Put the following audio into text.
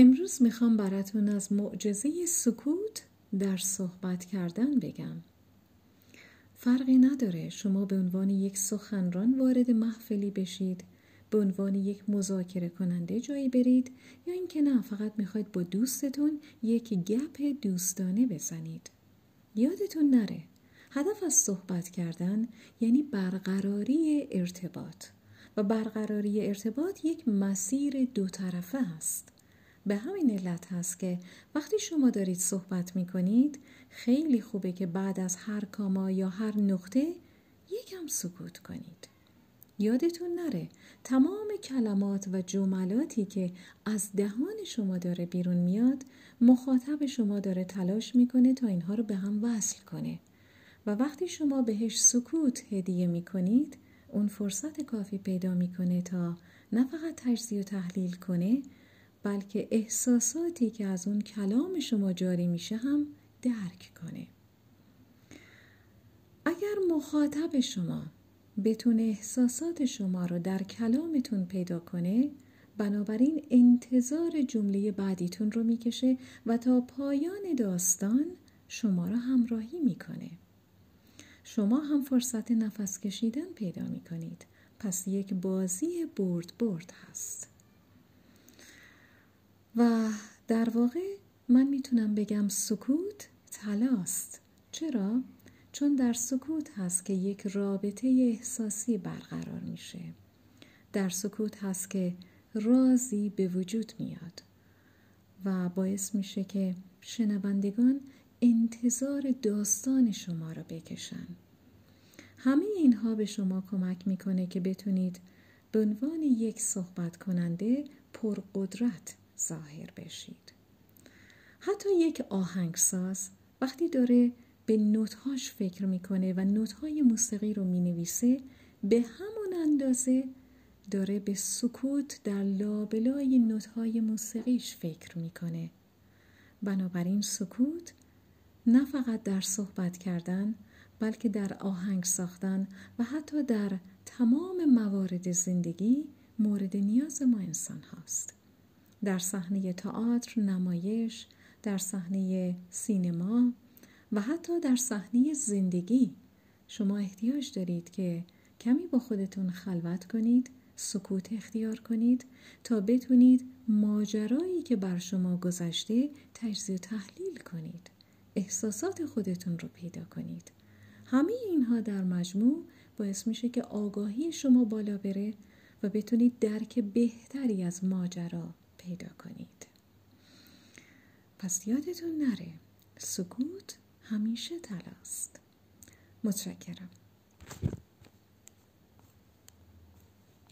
امروز می‌خوام براتون از معجزه سکوت در صحبت کردن بگم. فرقی نداره شما به عنوان یک سخنران وارد محفلی بشید به عنوان یک مذاکره کننده جایی برید یا اینکه نه فقط می‌خواید با دوستتون یک گپ دوستانه بزنید. یادتون نره هدف از صحبت کردن یعنی برقراری ارتباط. و برقراری ارتباط یک مسیر دو طرفه است به همین علت هست که وقتی شما دارید صحبت می کنید خیلی خوبه که بعد از هر کاما یا هر نقطه یکم سکوت کنید. یادتون نره تمام کلمات و جملاتی که از دهان شما داره بیرون میاد مخاطب شما داره تلاش می‌کنه تا اینها رو به هم وصل کنه. و وقتی شما بهش سکوت هدیه می‌کنید اون فرصت کافی پیدا می‌کنه تا نه فقط تجزیه و تحلیل کنه بلکه احساساتی که از اون کلام شما جاری میشه هم درک کنه. اگر مخاطب شما بتونه احساسات شما رو در کلامتون پیدا کنه بنابراین انتظار جمله بعدیتون رو می‌کشه و تا پایان داستان شما را همراهی می‌کنه. شما هم فرصت نفس کشیدن پیدا می‌کنید. پس یک بازی برد برد هست. و در واقع من می‌تونم بگم سکوت تلاست. چرا؟ چون در سکوت هست که یک رابطه احساسی برقرار میشه. در سکوت هست که رازی به وجود میاد و باعث میشه که شنوندگان انتظار داستان شما را بکشن. همه اینها به شما کمک می‌کنه که بتونید به عنوان یک صحبت کننده پرقدرت ظاهر بشید حتی یک آهنگساز وقتی داره به نوتهاش فکر می‌کنه و نوتهای موسیقی رو می‌نویسه به همون اندازه داره به سکوت در لابلای نوتهای موسیقیش فکر می‌کنه بنابراین سکوت نه فقط در صحبت کردن بلکه در آهنگ ساختن و حتی در تمام موارد زندگی مورد نیاز ما انسان هاست. در صحنه تئاتر، نمایش، در صحنه سینما و حتی در صحنه زندگی. شما احتیاج دارید که کمی با خودتون خلوت کنید سکوت اختیار کنید تا بتونید ماجرایی که بر شما گذشته تجزیه تحلیل کنید. احساسات خودتون رو پیدا کنید. همه اینها در مجموع باعث میشه که آگاهی شما بالا بره و بتونید درک بهتری از ماجرا پیدا کنید. پس یادتون نره سکوت همیشه تلاست متشکرم.